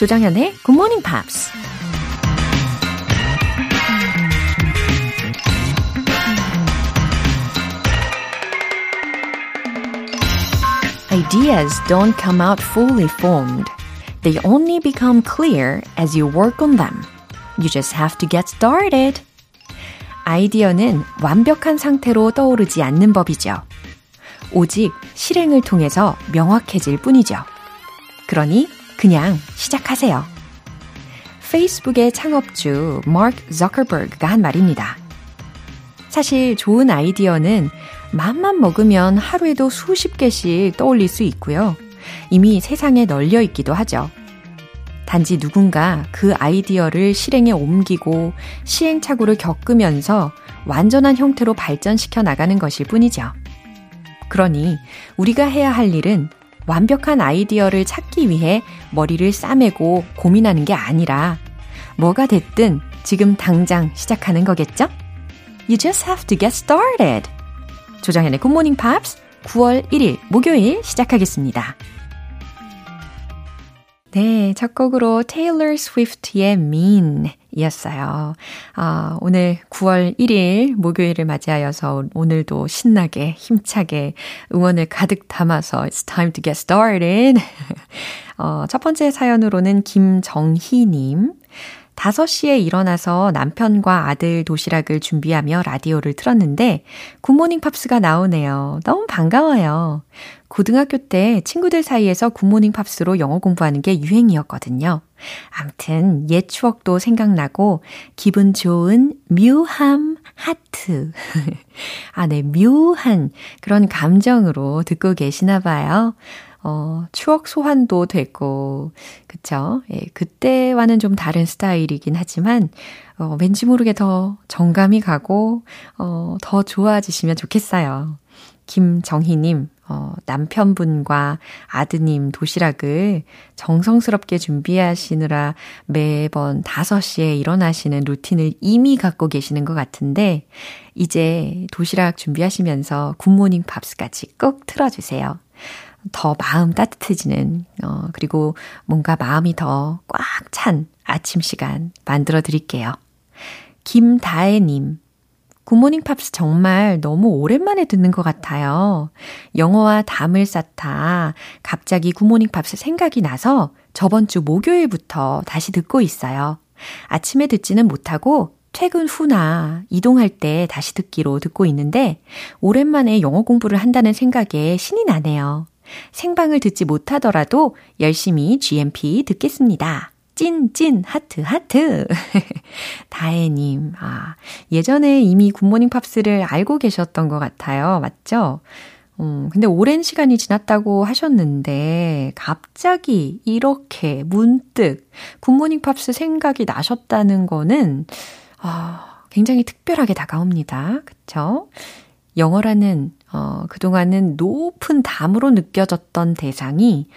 조장현의 Good Morning Pops. Ideas don't come out fully formed. They only become clear as you work on them. You just have to get started. 아이디어는 완벽한 상태로 떠오르지 않는 법이죠. 오직 실행을 통해서 명확해질 뿐이죠. 그러니 그냥 시작하세요. 페이스북의 창업주 마크 저커버그가 한 말입니다. 사실 좋은 아이디어는 맘만 먹으면 하루에도 수십 개씩 떠올릴 수 있고요. 이미 세상에 널려 있기도 하죠. 단지 누군가 그 아이디어를 실행에 옮기고 시행착오를 겪으면서 완전한 형태로 발전시켜 나가는 것일 뿐이죠. 그러니 우리가 해야 할 일은 완벽한 아이디어를 찾기 위해 머리를 싸매고 고민하는 게 아니라 뭐가 됐든 지금 당장 시작하는 거겠죠? You just have to get started. 조정현의 Morning Pops 9월 1일 목요일 시작하겠습니다. 네, 첫 곡으로 테일러 스위프트의 Mean 이었어요. 아, 오늘 9월 1일 목요일을 맞이하여서 오늘도 신나게 힘차게 응원을 가득 담아서 It's time to get started. 어, 첫 번째 사연으로는 김정희님. 5시에 일어나서 남편과 아들 도시락을 준비하며 라디오를 틀었는데 굿모닝 팝스가 나오네요. 너무 반가워요. 고등학교 때 친구들 사이에서 굿모닝 팝스로 영어 공부하는 게 유행이었거든요. 암튼 옛 추억도 생각나고 기분 좋은 묘함 하트. 아, 네, 묘한 그런 감정으로 듣고 계시나 봐요. 어, 추억 소환도 되고, 그쵸? 예, 그때와는 좀 다른 스타일이긴 하지만, 어, 왠지 모르게 더 정감이 가고, 어, 더 좋아지시면 좋겠어요. 김정희님, 어, 남편분과 아드님 도시락을 정성스럽게 준비하시느라 매번 5시에 일어나시는 루틴을 이미 갖고 계시는 것 같은데, 이제 도시락 준비하시면서 굿모닝 팝스까지 꼭 틀어주세요. 더 마음 따뜻해지는, 어, 그리고 뭔가 마음이 더 꽉 찬 아침 시간 만들어 드릴게요. 김다혜님, 굿모닝 팝스 정말 너무 오랜만에 듣는 것 같아요. 영어와 담을 쌓다 갑자기 굿모닝 팝스 생각이 나서 저번 주 목요일부터 다시 듣고 있어요. 아침에 듣지는 못하고 퇴근 후나 이동할 때 다시 듣기로 듣고 있는데 오랜만에 영어 공부를 한다는 생각에 신이 나네요. 생방을 듣지 못하더라도 열심히 GMP 듣겠습니다. 찐, 찐, 하트, 하트. 다혜님, 아, 예전에 이미 굿모닝 팝스를 알고 계셨던 것 같아요. 맞죠? 음, 근데 오랜 시간이 지났다고 하셨는데, 갑자기 이렇게 문득 굿모닝 팝스 생각이 나셨다는 거는, 아, 굉장히 특별하게 다가옵니다. 그쵸? 영어라는 어, 그동안은 높은 담으로 느껴졌던 대상이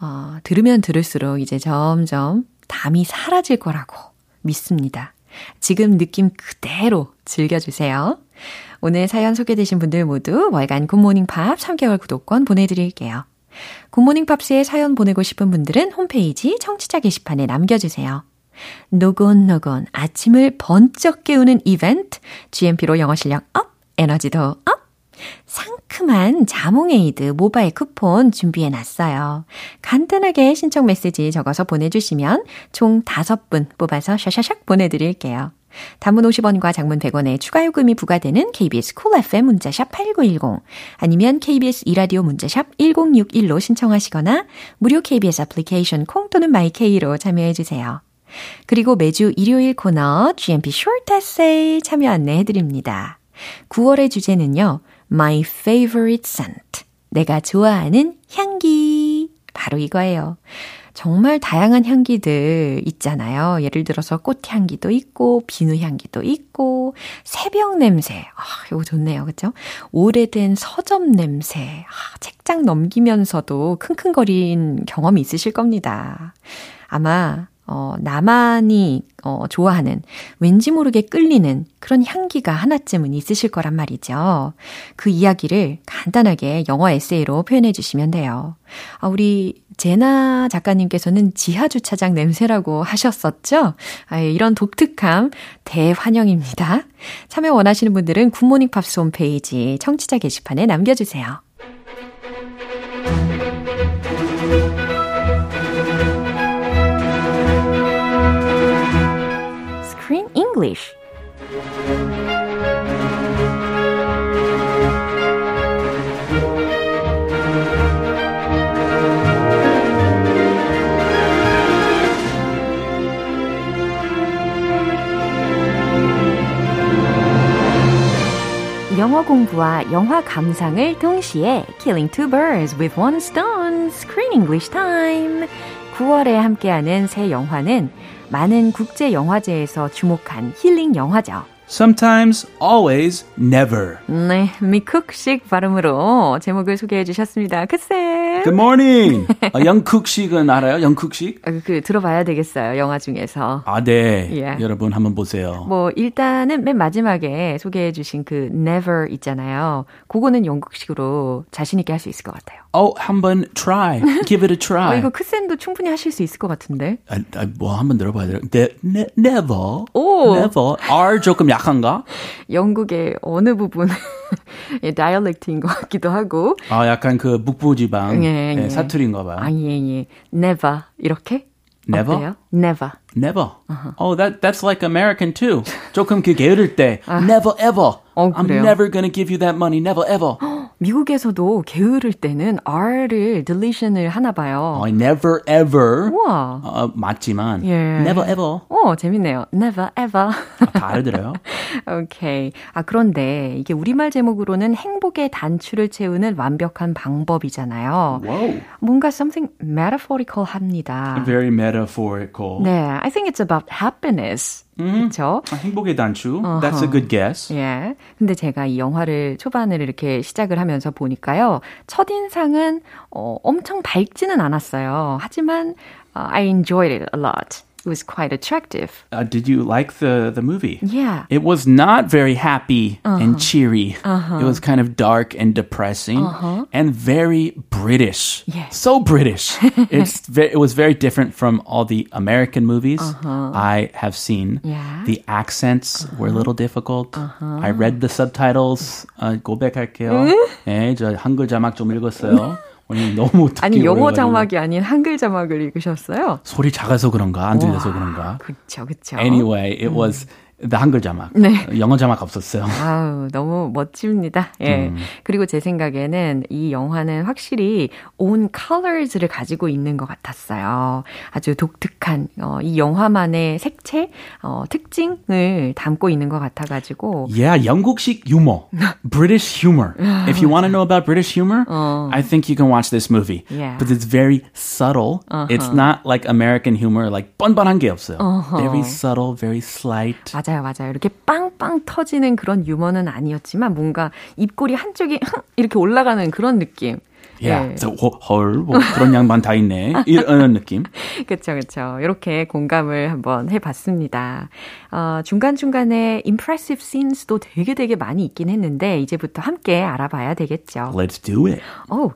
어, 들으면 들을수록 이제 점점 담이 사라질 거라고 믿습니다. 지금 느낌 그대로 즐겨주세요. 오늘 사연 소개되신 분들 모두 월간 굿모닝 팝스 3개월 구독권 보내드릴게요. 굿모닝 팝스에 사연 보내고 싶은 분들은 홈페이지 청취자 게시판에 남겨주세요. 노곤노곤 아침을 번쩍 깨우는 이벤트 GMP로 영어 실력 up, 에너지도 up! 상큼한 자몽에이드 모바일 쿠폰 준비해 놨어요. 간단하게 신청 메시지 적어서 보내주시면 총 5분 뽑아서 샤샤샥 보내드릴게요. 단문 50원과 장문 100원의 추가 요금이 부과되는 KBS Cool FM 문자샵 8910 아니면 KBS 이라디오 문자샵 1061로 신청하시거나 무료 KBS 애플리케이션 콩 또는 마이케이로 참여해 주세요. 그리고 매주 일요일 코너 GMP Short Essay 참여 안내해 드립니다. 9월의 주제는요. My favorite scent. 내가 좋아하는 향기. 바로 이거예요. 정말 다양한 향기들 있잖아요. 예를 들어서 꽃향기도 있고, 비누향기도 있고, 새벽 냄새. 아, 이거 좋네요. 그죠? 오래된 서점 냄새. 아, 책장 넘기면서도 킁킁거린 경험이 있으실 겁니다. 아마 어, 나만이 어, 좋아하는 왠지 모르게 끌리는 그런 향기가 하나쯤은 있으실 거란 말이죠. 그 이야기를 간단하게 영어 에세이로 표현해 주시면 돼요. 아, 우리 제나 작가님께서는 지하 주차장 냄새라고 하셨었죠? 아, 이런 독특함 대환영입니다. 참여 원하시는 분들은 굿모닝 팝스 홈페이지 청취자 게시판에 남겨주세요. English 영어 공부와 영화 감상을 동시에 Killing two birds with one stone, Screen English Time. 9월에 함께하는 새 영화는 많은 국제 영화제에서 주목한 힐링 영화죠. Sometimes, always, never. 네, 미쿡식 발음으로 제목을 소개해 주셨습니다. 크쌤. Good morning. 아, 영국식은 알아요? 영국식? 아, 그 들어봐야 되겠어요. 영화 중에서. 아, 네. Yeah. 여러분 한번 보세요. 뭐 일단은 맨 마지막에 소개해 주신 그 never 있잖아요. 그거는 영국식으로 자신 있게 할 수 있을 것 같아요. 어, 한번 try. Give it a 어, try. 이거 크쌤도 충분히 하실 수 있을 것 같은데. 아, 아, 뭐 한번 들어봐야 돼요. Ne, ne, never. 오. Never. R 조금 약한가? 영국의 어느 부분 의 다이얼렉트인 것 같기도 하고. 아, 약간 그 북부지방 예, 예, 예. 사투리인가 봐요. 아, 예, 예. never. 이렇게? Never? 어때요? never. Never. Oh, that that's like American too. 조금 그 게으를 때 never ever. 어, I'm never gonna give you that money. Never ever. 미국에서도 게으를 때는 R를 deletion을 하나 봐요. 어, never ever. 우와. 어, 맞지만 예. never ever. 어, 재밌네요. never ever. 아, 다 알아들어요. 오케이. 아, 그런데 이게 우리말 제목으로는 행복의 단추를 채우는 완벽한 방법이잖아요. Whoa. 뭔가 something metaphorical 합니다. Very metaphorical. 네, I think it's about happiness. 그렇죠? 아, 행복의 단추. That's a good guess. 예. 근데 제가 이 영화를 초반을 이렇게 시작을 하면서 보니까요. 첫인상은 어, 엄청 밝지는 않았어요. 하지만 uh, I enjoyed it a lot. It was quite attractive. Uh, did you like the the movie? Yeah. It was not very happy and cheery. It was kind of dark and depressing and very British. Yes. So British. it's ve- it was very different from all the American movies I have seen. Yeah. The accents were a little difficult. I read the subtitles. 어, 고백할게요. 네, 저 한글 자막 좀 읽었어요. 오늘 너무 듣기 아니 영어 어려워가지고. 자막이 아닌 한글 자막을 읽으셨어요? 소리 작아서 그런가 안 들려서 그런가. 그렇죠, 그렇죠. Anyway, it was the 한글 자막. 네. 영어 자막 없었어요. 아우, 너무 멋집니다. 예. 그리고 제 생각에는 이 영화는 확실히 온 colors를 가지고 있는 것 같았어요. 아주 독특한, 어, 이 영화만의 색채, 어, 특징을 담고 있는 것 같아가지고. Yeah, 영국식 유머. British humor. If you want to know about British humor, I think you can watch this movie. Yeah. But it's very subtle. It's not like American humor, like 뻔뻔한 게 없어요. Very subtle, very slight. 맞아 요, 맞아요. 이렇게 빵빵 터지는 그런 유머는 아니었지만 뭔가 입꼬리 한쪽이 이렇게 올라가는 그런 느낌. Yeah. 예. So, 호- 헐, 뭐 그런 양반 다 있네. 이런 느낌. 그쵸, 그쵸. 이렇게 공감을 한번 해봤습니다. 어, 중간중간에 impressive scenes도 되게 되게 많이 있긴 했는데, 이제부터 함께 알아봐야 되겠죠. Let's do it. 오,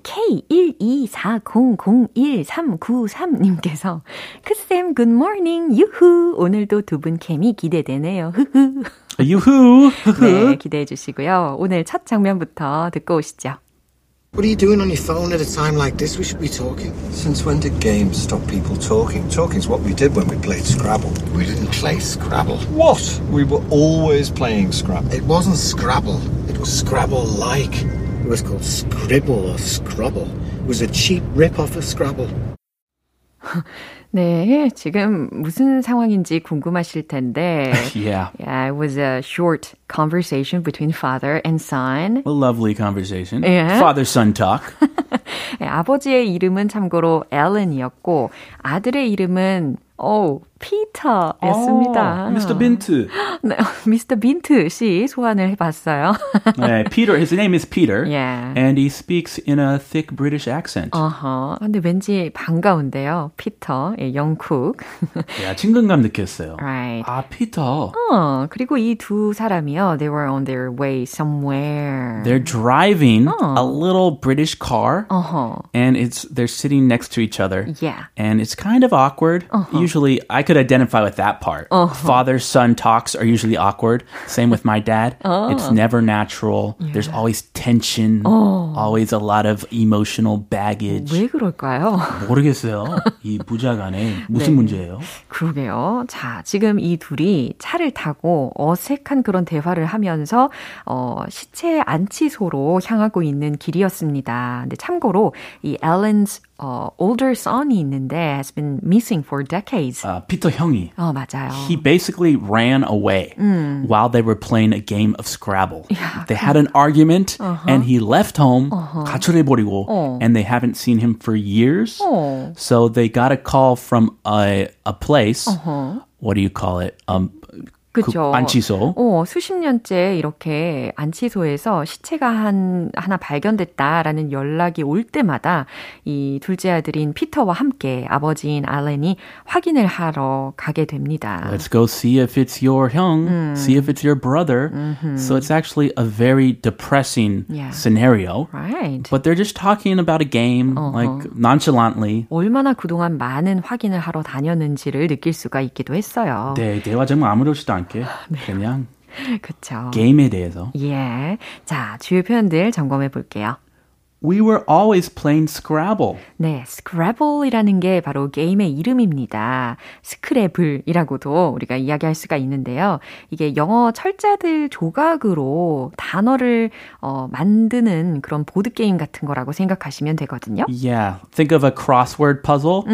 K124001393님께서, 크쌤, good morning, 유후. 오늘도 두 분 케미 기대되네요. 흐흐. 유후. 네, 기대해 주시고요. 오늘 첫 장면부터 듣고 오시죠. What are you doing on your phone at a time like this? We should be talking. Since when did games stop people talking? Talking's what we did when we played Scrabble. We didn't play Scrabble. What? We were always playing Scrabble. It wasn't Scrabble. It was Scrabble-like. It was called Scribble or Scrabble. It was a cheap rip-off of Scrabble. 네, 지금 무슨 상황인지 궁금하실 텐데. Yeah. Yeah, it was a short conversation between father and son. A lovely conversation. Yeah. Father-son talk. 네, 아버지의 이름은 참고로 앨런이었고 아들의 이름은 오, 피터였습니다. Oh, Mr. Bint. 네, 미스터 빈트 씨 소환을 해봤어요. 네, Peter, his name is Peter. Yeah. And he speaks in a thick British accent. 어허, 근데 왠지 반가운데요. 피터, 예, 영쿡. 야, 친근감 느꼈어요. right. 아, 피터. 어, 그리고 이 두 사람이요. They were on their way somewhere. They're driving a little British car. 어허. And it's they're sitting next to each other. Yeah. And it's kind of awkward. Usually I could identify with that part. Father son talks are usually awkward. Same with my dad. It's never natural. There's always tension. Always a lot of emotional baggage. 왜 그럴까요? 모르겠어요. 이 부자 간에 무슨 문제예요? 그러게요. 자, 지금 이 둘이 차를 타고 어색한 그런 대화를 하면서 어, 시체 안치소로 향하고 있는 길이었습니다. 근데 참고로 이 앨런's 어, older son이 있는데 has been missing for decades. 아, 피터 형이 어, 맞아요. he basically ran away while they were playing a game of Scrabble. They had an argument and he left home 가출해버리고 and they haven't seen him for years. 어. So they got a call from a, a place. What do you call it? Um, 그죠. 그 안치소. 어, 수십 년째 이렇게 안치소에서 시체가 한, 하나 발견됐다라는 연락이 올 때마다 이 둘째 아들인 피터와 함께 아버지인 알렌이 확인을 하러 가게 됩니다. Let's go see if it's your 형, see if it's your brother. So it's actually a very depressing Yeah. scenario. Right. But they're just talking about a game, like nonchalantly. 얼마나 그동안 많은 확인을 하러 다녔는지를 느낄 수가 있기도 했어요. 네, 대화 정말 아무렇지도 않게 그냥 그쵸. 게임에 대해서. 예. 자, 주요 표현들 점검해 볼게요. We were always playing Scrabble. 네, 스크래블이라는 게 바로 게임의 이름입니다. Scrabble이라고도 우리가 이야기할 수가 있는데요. 이게 영어 철자들 조각으로 단어를 어, 만드는 그런 보드 게임 같은 거라고 생각하시면 되거든요. Yeah, think of a crossword puzzle,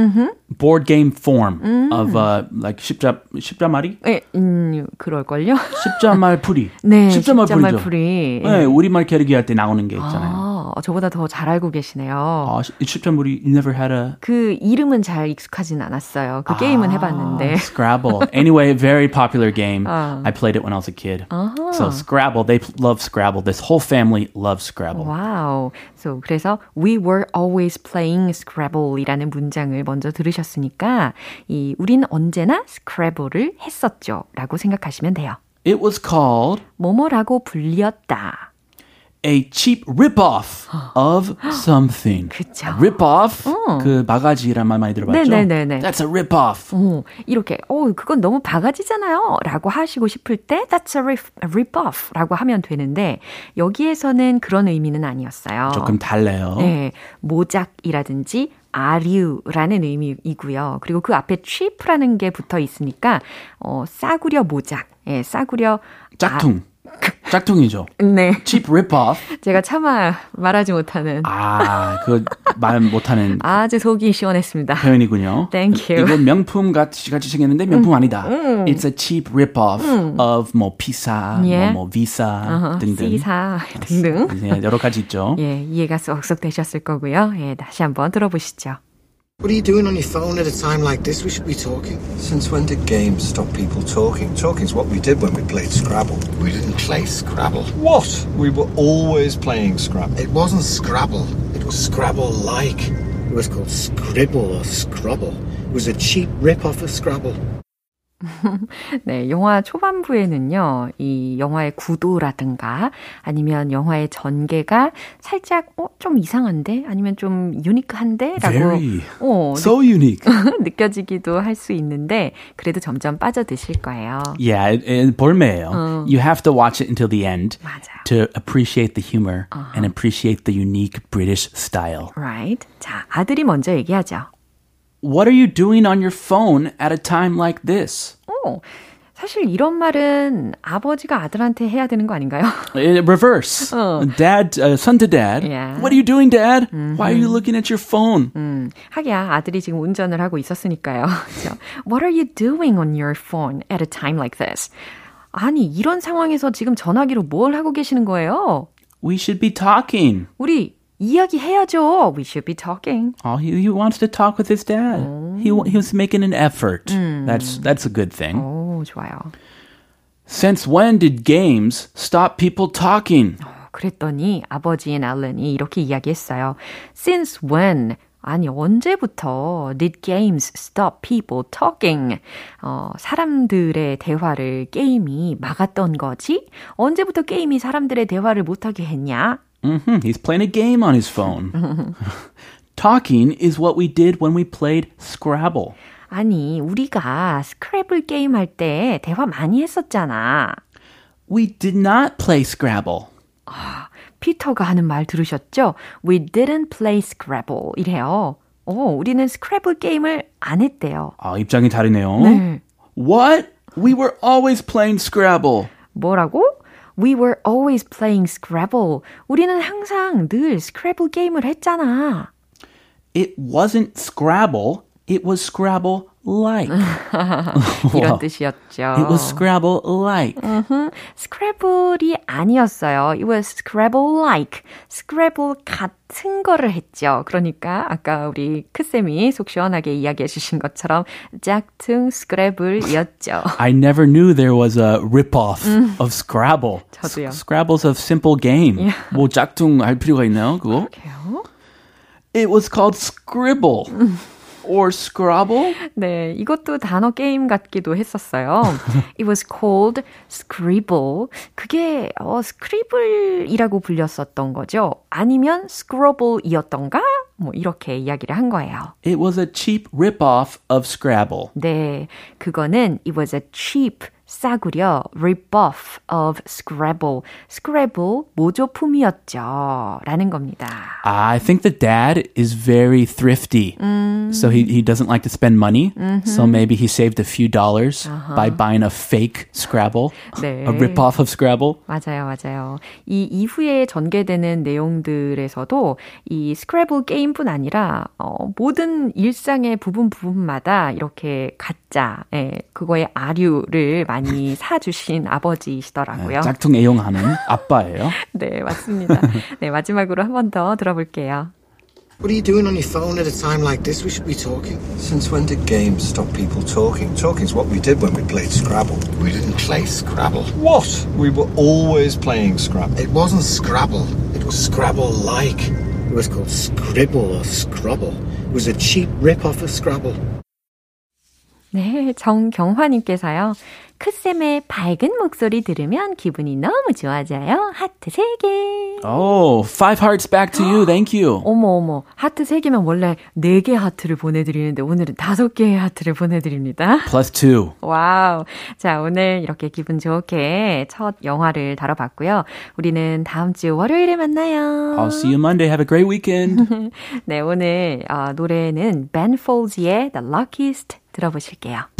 board game form of uh, like 십자 십자말이, 예, 음, 그럴걸요? 십자말 풀이. 네, 십자말 풀이죠. 풀이. 네, 우리말 겨루기 할 때 나오는 게 있잖아요. 아, 저보다 더 잘 알고 계시네요. 아, you never had a 그 이름은 잘 익숙하진 않았어요. 그 게임은 해 봤는데. Scrabble. Anyway, very popular game. 어. I played it when I was a kid. So Scrabble, they love Scrabble. This whole family loves Scrabble. 와우. So, 그래서 we were always playing Scrabble이라는 문장을 먼저 들으셨으니까 이 우린 언제나 스크래블을 했었죠라고 생각하시면 돼요. It was called 뭐뭐라고 불렸다. A cheap rip-off of something. 그쵸. Rip-off. 그 바가지란 말 많이 들어봤죠? 네네네네. That's a rip-off. 어, 이렇게 어 그건 너무 바가지잖아요 라고 하시고 싶을 때 that's a rip, a rip-off 라고 하면 되는데 여기에서는 그런 의미는 아니었어요. 조금 달라요. 네, 모작이라든지 아류라는 의미이고요. 그리고 그 앞에 cheap라는 게 붙어 있으니까 어, 싸구려 모작, 예, 싸구려 짝퉁. 짝퉁이죠. 아, 네, cheap rip-off. 제가 차마 말하지 못하는 아, 그 말 못하는 아주 속이 시원했습니다. 표현이군요. Thank you. 이건 명품 같이 같이 생겼는데 명품 아니다. It's a cheap rip-off of 뭐 피사, Yeah. 뭐, 뭐 비사 등등. C사 등등. 네, 여러 가지 있죠. 예, 이해가 쏙쏙 되셨을 거고요. 예, 다시 한번 들어보시죠. What are you doing on your phone at a time like this? We should be talking. Since when did games stop people talking? Talking's what we did when we played Scrabble. We didn't play Scrabble. What? We were always playing Scrabble. It wasn't Scrabble. It was Scrabble-like. It was called Scribble or Scrubble. It was a cheap rip-off of Scrabble. 네, 영화 초반부에는요, 이 영화의 구도라든가 아니면 영화의 전개가 살짝 어, 좀 이상한데 아니면 좀 유니크한데 라고 Very 어, so unique. 느껴지기도 할 수 있는데 그래도 점점 빠져드실 거예요. Yeah, 볼매예요. You have to watch it until the end 맞아요. to appreciate the humor and appreciate the unique British style. Right? 자, 아들이 먼저 얘기하죠. What are you doing on your phone at a time like this? 어, 사실 이런 말은 아버지가 아들한테 해야 되는 거 아닌가요? In reverse. Dad, uh, son to dad. Yeah. What are you doing, dad? Why are you looking at your phone? 음, 하기야 아들이 지금 운전을 하고 있었으니까요. 그죠? What are you doing on your phone at a time like this? 아니, 이런 상황에서 지금 전화기로 뭘 하고 계시는 거예요? We should be talking. 우리 이야기해야죠. We should be talking. Oh, he, he wants to talk with his dad. He, he was making an effort. That's, that's a good thing. 오, 좋아요. Since when did games stop people talking? 그랬더니 아버지인 알렌이 이렇게 이야기했어요. Since when? 아니, 언제부터 did games stop people talking? 어, 사람들의 대화를 게임이 막았던 거지? 언제부터 게임이 사람들의 대화를 못하게 했냐? Mm-hmm. He's playing a game on his phone. Talking is what we did when we played Scrabble. 아니, 우리가 스크래블 게임 할 때 대화 많이 했었잖아. We did not play Scrabble. 피터가 하는 말 들으셨죠? We didn't play Scrabble 이래요. 오, 우리는 스크래블 게임을 안 했대요. 아, 입장이 다르네요. 네. What? We were always playing Scrabble. 뭐라고? We were always playing Scrabble. 우리는 항상 늘 스크래블 게임을 했잖아. It wasn't Scrabble. It was Scrabble like. 이런 뜻이었죠. It was Scrabble like. 스크래블이 아니었어요. It was Scrabble like. 스크래블 같은 거를 했죠. 그러니까 아까 우리 크쌤이 속 시원하게 이야기해 주신 것처럼 짝퉁 스크래블이었죠. I never knew there was a rip-off of Scrabble. 저도요. Scrabble's a simple game. 뭐 짝퉁 할 필요가 있나요, 그거? 그래요? It was called Scribble. Or Scrabble. 네, 이것도 단어 게임 같기도 했었어요. It was called Scribble. 그게 어, 스크리블이라고 불렸었던 거죠. 아니면 Scrabble이었던가? 뭐 이렇게 이야기를 한 거예요. It was a cheap rip-off of Scrabble. 네, 그거는 it was a cheap 싸구려 rip-off of Scrabble. Scrabble 모조품이었죠. 라는 겁니다. I think the dad is very thrifty. So he, he doesn't like to spend money. So maybe he saved a few dollars by buying a fake Scrabble, 네. a rip-off of Scrabble. 맞아요, 맞아요. 이 이후에 전개되는 내용들에서도 이 스크래블 게임뿐 아니라 어, 모든 일상의 부분 부분마다 이렇게 가짜, 예, 그거의 아류를 많이 사주신 아버지이시더라고요. 짝퉁 애용하는 아빠예요. 네, 맞습니다. 네, 마지막으로 한 번 더 들어볼게요. What are you doing on your phone at a time like this? We should be talking. Since when did games stop people talking? Talking's what we did when we played Scrabble. We didn't play Scrabble. What? We were always playing Scrabble. It wasn't Scrabble. It was Scrabble-like. It was called Scribble or Scrubble. It was a cheap rip-off of Scrabble. 네, 정경화님께서요. 크쌤의 밝은 목소리 들으면 기분이 너무 좋아져요. 하트 3개. Oh, five hearts back to you. Thank you. 어머, 어머. 하트 3개면 원래 4개 하트를 보내드리는데 오늘은 5개의 하트를 보내드립니다. Plus two. Wow. 자, 오늘 이렇게 기분 좋게 첫 영화를 다뤄봤고요. 우리는 다음 주 월요일에 만나요. I'll see you Monday. Have a great weekend. 네, 오늘 어, 노래는 Ben Folds의 The Luckiest 들어보실게요.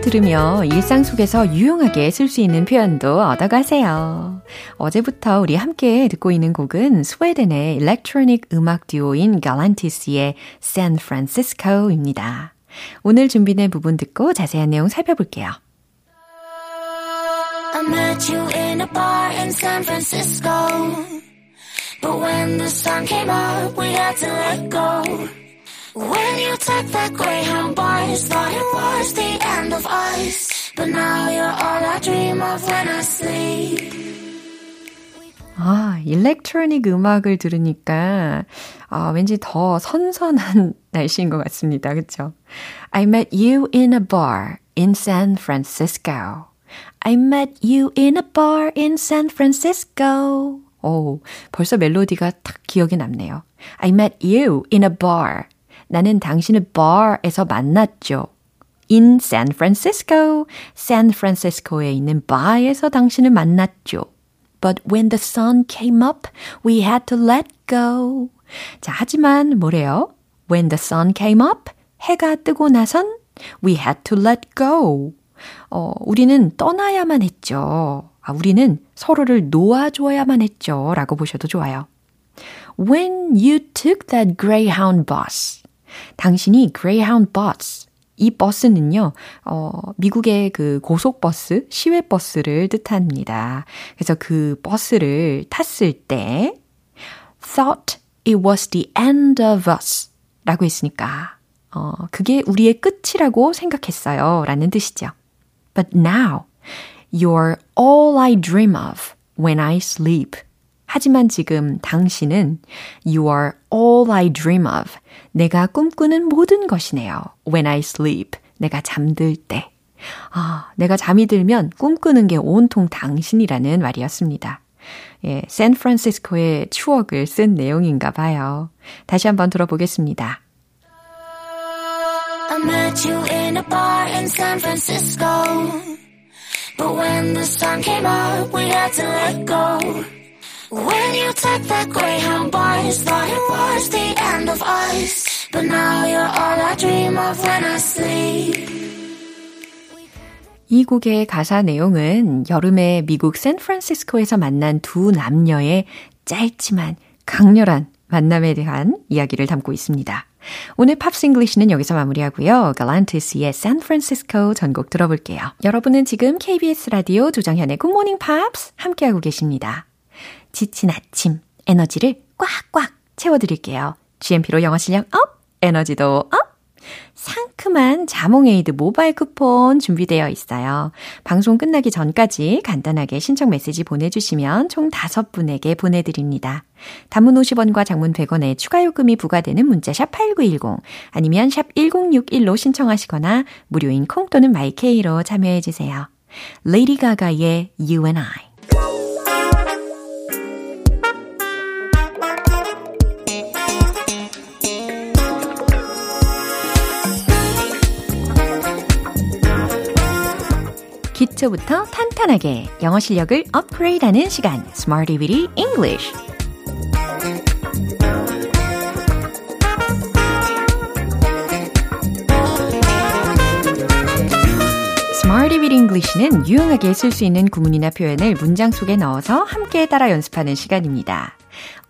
들으며 일상 속에서 유용하게 쓸 수 있는 표현도 얻어가세요. 어제부터 우리 함께 듣고 있는 곡은 스웨덴의 electronic 음악 듀오인 Galantis의 San Francisco입니다. 오늘 준비된 부분 듣고 자세한 내용 살펴볼게요. I met you in a bar in San Francisco. But when the sun came up, we had to let go. When you took that Greyhound bus, thought it was the end of us. But now you're all I dream of when I sleep. 아, 일렉트로닉 음악을 들으니까 아, 왠지 더 선선한 날씨인 것 같습니다. 그렇죠? I met you in a bar in San Francisco. I met you in a bar in San Francisco. 오, 벌써 멜로디가 탁 기억에 남네요. I met you in a bar. 나는 당신을 bar에서 만났죠. In San Francisco. 샌프란시스코에 있는 바에서 당신을 만났죠. But when the sun came up, we had to let go. 자, 하지만 뭐래요? When the sun came up, 해가 뜨고 나선 we had to let go. 어, 우리는 떠나야만 했죠. 아, 우리는 서로를 놓아줘야만 했죠. 라고 보셔도 좋아요. When you took that Greyhound bus. 당신이 Greyhound bus. 이 버스는요, 어, 미국의 그 고속버스, 시외버스를 뜻합니다. 그래서 그 버스를 탔을 때, thought it was the end of us 라고 했으니까, 어, 그게 우리의 끝이라고 생각했어요. 라는 뜻이죠. But now, you're all I dream of when I sleep. 하지만 지금 당신은 You are all I dream of. 내가 꿈꾸는 모든 것이네요. When I sleep. 내가 잠들 때. 아, 내가 잠이 들면 꿈꾸는 게 온통 당신이라는 말이었습니다. 예, 샌프란시스코의 추억을 쓴 내용인가 봐요. 다시 한번 들어보겠습니다. I met you in a bar in San Francisco. But when the sun came up, we had to let go. When you took that Greyhound bus, thought it was the end of us. But now you're all I dream of when I sleep. 이 곡의 가사 내용은 여름에 미국 샌프란시스코에서 만난 두 남녀의 짧지만 강렬한 만남에 대한 이야기를 담고 있습니다. 오늘 Pops English는 여기서 마무리하고요. Galantis의 샌프란시스코 전곡 들어볼게요. 여러분은 지금 KBS 라디오 조정현의 굿모닝 팝스 함께하고 계십니다. 지친 아침 에너지를 꽉꽉 채워드릴게요. GMP로 영어 실력 up, 에너지도 up! 상큼한 자몽에이드 모바일 쿠폰 준비되어 있어요. 방송 끝나기 전까지 간단하게 신청 메시지 보내주시면 총 5분에게 보내드립니다. 단문 50원과 장문 100원에 추가 요금이 부과되는 문자 샵 8910 아니면 샵 1061로 신청하시거나 무료인 콩 또는 마이 K로 참여해주세요. 레이디 가가의 You and I 기초부터 탄탄하게 영어 실력을 업그레이드하는 시간 Smarty Weedy English Smarty with English는 유용하게 쓸 수 있는 구문이나 표현을 문장 속에 넣어서 함께 따라 연습하는 시간입니다.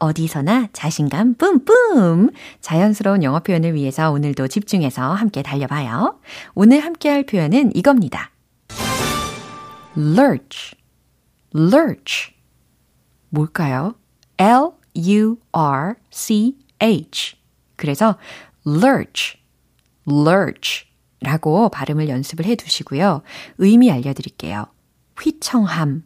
어디서나 자신감 뿜뿜! 자연스러운 영어 표현을 위해서 오늘도 집중해서 함께 달려봐요. 오늘 함께 할 표현은 이겁니다. Lurch, lurch. 뭘까요? L-U-R-C-H. 그래서 lurch, lurch 라고 발음을 연습을 해 두시고요. 의미 알려드릴게요. 휘청함,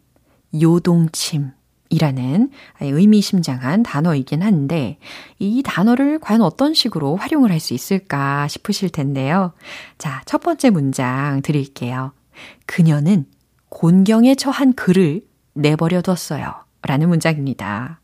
요동침, 이라는 의미심장한 단어이긴 한데, 이 단어를 과연 어떤 식으로 활용을 할 수 있을까 싶으실 텐데요. 자, 첫 번째 문장 드릴게요. 그녀는 곤경에 처한 그를 내버려 뒀어요. 라는 문장입니다.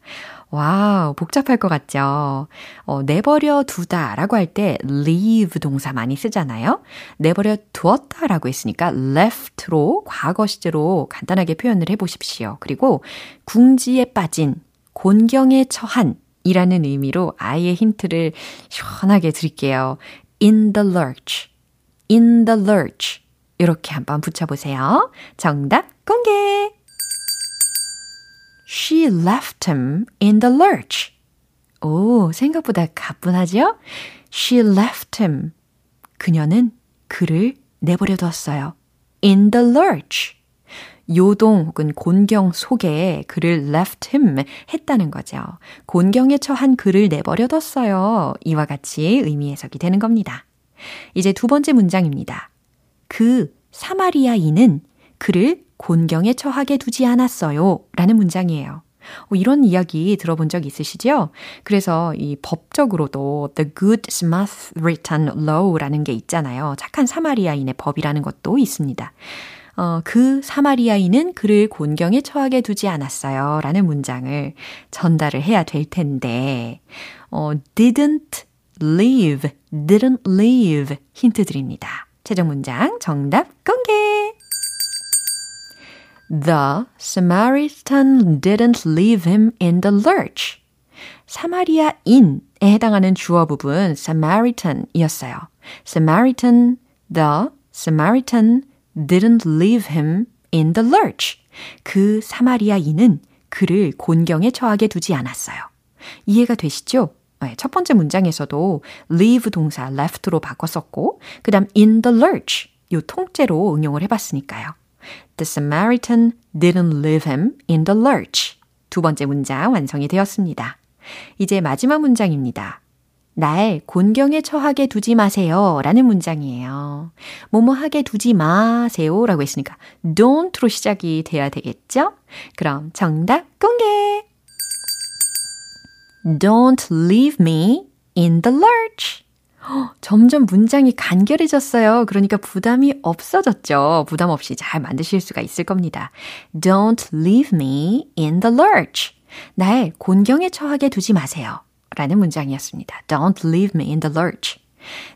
와우, 복잡할 것 같죠? 어, 내버려 두다 라고 할 때 leave 동사 많이 쓰잖아요? 내버려 두었다 라고 했으니까 left로 과거 시제로 간단하게 표현을 해 보십시오. 그리고 궁지에 빠진, 곤경에 처한 이라는 의미로 아예 힌트를 시원하게 드릴게요. in the lurch, in the lurch. 이렇게 한번 붙여보세요. 정답 공개! She left him in the lurch. 오, 생각보다 가뿐하죠? She left him. 그녀는 그를 내버려 뒀어요. In the lurch. 요동 혹은 곤경 속에 그를 left him 했다는 거죠. 곤경에 처한 그를 내버려 뒀어요. 이와 같이 의미 해석이 되는 겁니다. 이제 두 번째 문장입니다. 그 사마리아인은 그를 곤경에 처하게 두지 않았어요. 라는 문장이에요. 어, 이런 이야기 들어본 적 있으시죠? 그래서 이 법적으로도 The Good Samaritan Law라는 게 있잖아요. 착한 사마리아인의 법이라는 것도 있습니다. 어, 그 사마리아인은 그를 곤경에 처하게 두지 않았어요. 라는 문장을 전달을 해야 될 텐데, 어, didn't leave, didn't leave 힌트 드립니다. 최종 문장 정답 공개! The Samaritan didn't leave him in the lurch. 사마리아인에 해당하는 주어 부분 Samaritan이었어요. Samaritan, the Samaritan didn't leave him in the lurch. 그 사마리아인은 그를 곤경에 처하게 두지 않았어요. 이해가 되시죠? 네, 첫 번째 문장에서도 leave 동사 left로 바꿨었고, 그 다음 in the lurch 요 통째로 응용을 해봤으니까요. The Samaritan didn't leave him in the lurch. 두 번째 문장 완성이 되었습니다. 이제 마지막 문장입니다. 날 곤경에 처하게 두지 마세요. 라는 문장이에요. 뭐뭐 하게 두지 마세요. 라고 했으니까 don't로 시작이 돼야 되겠죠? 그럼 정답 공개! Don't leave me in the lurch. 점점 문장이 간결해졌어요. 그러니까 부담이 없어졌죠. 부담 없이 잘 만드실 수가 있을 겁니다. Don't leave me in the lurch. 날 곤경에 처하게 두지 마세요. 라는 문장이었습니다. Don't leave me in the lurch.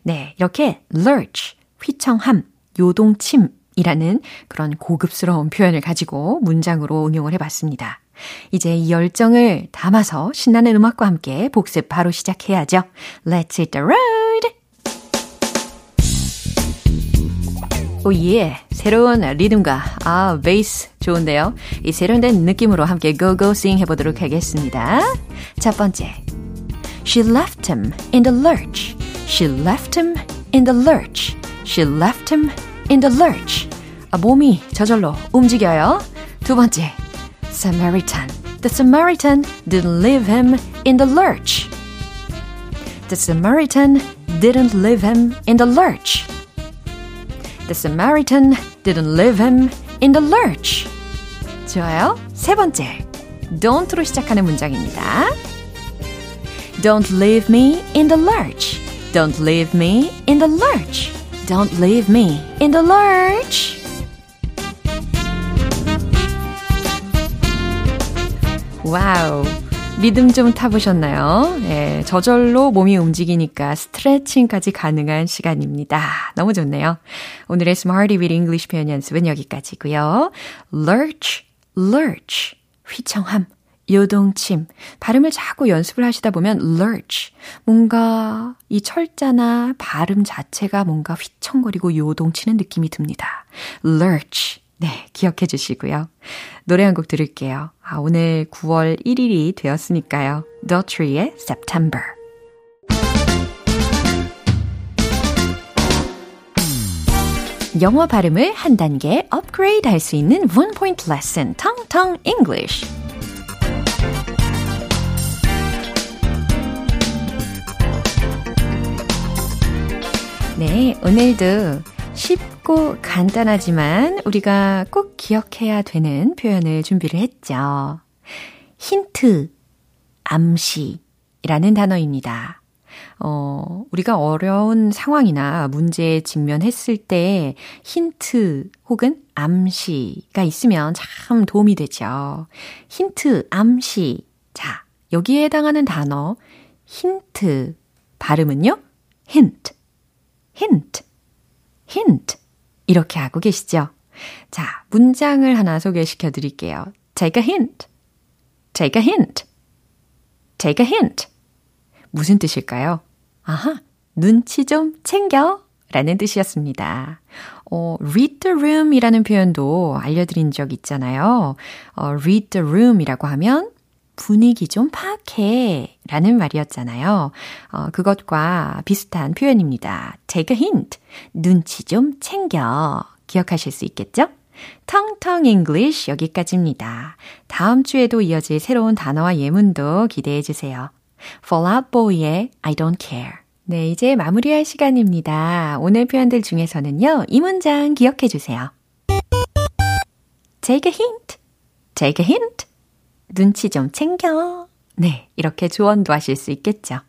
네, 이렇게 lurch, 휘청함, 요동침이라는 그런 고급스러운 표현을 가지고 문장으로 응용을 해봤습니다. 이제 이 열정을 담아서 신나는 음악과 함께 복습 바로 시작해야죠. Let's hit the road! 오예, oh 새로운 리듬과 아 베이스 좋은데요. 이 세련된 느낌으로 함께 고고 sing 해보도록 하겠습니다. 첫 번째, She left him in the lurch. She left him in the lurch. She left him in the lurch. 아, 몸이 저절로 움직여요. 두 번째, Samaritan. The Samaritan didn't leave him in the lurch. The Samaritan didn't leave him in the lurch. The Samaritan didn't leave him in the lurch. 좋아요. 세 번째. don't로 시작하는 문장입니다. Don't leave me in the lurch. Don't leave me in the lurch. Don't leave me in the lurch. 와우. 리듬 좀 타보셨나요? 예, 저절로 몸이 움직이니까 스트레칭까지 가능한 시간입니다. 너무 좋네요. 오늘의 Smarty with English 표현 연습은 여기까지고요. lurch, lurch, 휘청함, 요동침. 발음을 자꾸 연습을 하시다 보면 lurch. 뭔가 이 철자나 발음 자체가 뭔가 휘청거리고 요동치는 느낌이 듭니다. lurch. 네, 기억해 주시고요. 노래 한 곡 들을게요. 아, 오늘 9월 1일이 되었으니까요. The Tree의 September. 영어 발음을 한 단계 업그레이드 할 수 있는 One Point Lesson, Tong Tong English. 네, 오늘도 쉽 고 간단하지만 우리가 꼭 기억해야 되는 표현을 준비를 했죠. 힌트, 암시라는 단어입니다. 어, 우리가 어려운 상황이나 문제에 직면했을 때 힌트 혹은 암시가 있으면 참 도움이 되죠. 힌트, 암시. 자, 여기에 해당하는 단어, 힌트. 발음은요? hint, hint. hint. 이렇게 하고 계시죠? 자, 문장을 하나 소개시켜 드릴게요. Take a hint. Take a hint. Take a hint. 무슨 뜻일까요? 아하, 눈치 좀 챙겨. 라는 뜻이었습니다. 어, read the room 이라는 표현도 알려드린 적 있잖아요. 어, read the room 이라고 하면 분위기 좀 파악해 라는 말이었잖아요. 어, 그것과 비슷한 표현입니다. take a hint. 눈치 좀 챙겨. 기억하실 수 있겠죠? 텅텅 English 여기까지입니다. 다음 주에도 이어질 새로운 단어와 예문도 기대해 주세요. Fallout Boy의 I don't care. 네, 이제 마무리할 시간입니다. 오늘 표현들 중에서는요, 이 문장 기억해 주세요. Take a hint. Take a hint. 눈치 좀 챙겨. 네, 이렇게 조언도 하실 수 있겠죠.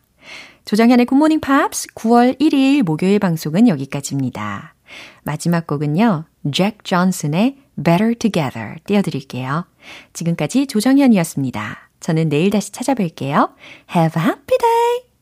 조정현의 굿모닝 팝스 9월 1일 목요일 방송은 여기까지입니다. 마지막 곡은요. 잭 존슨의 Better Together 띄워드릴게요. 지금까지 조정현이었습니다. 저는 내일 다시 찾아뵐게요. Have a happy day!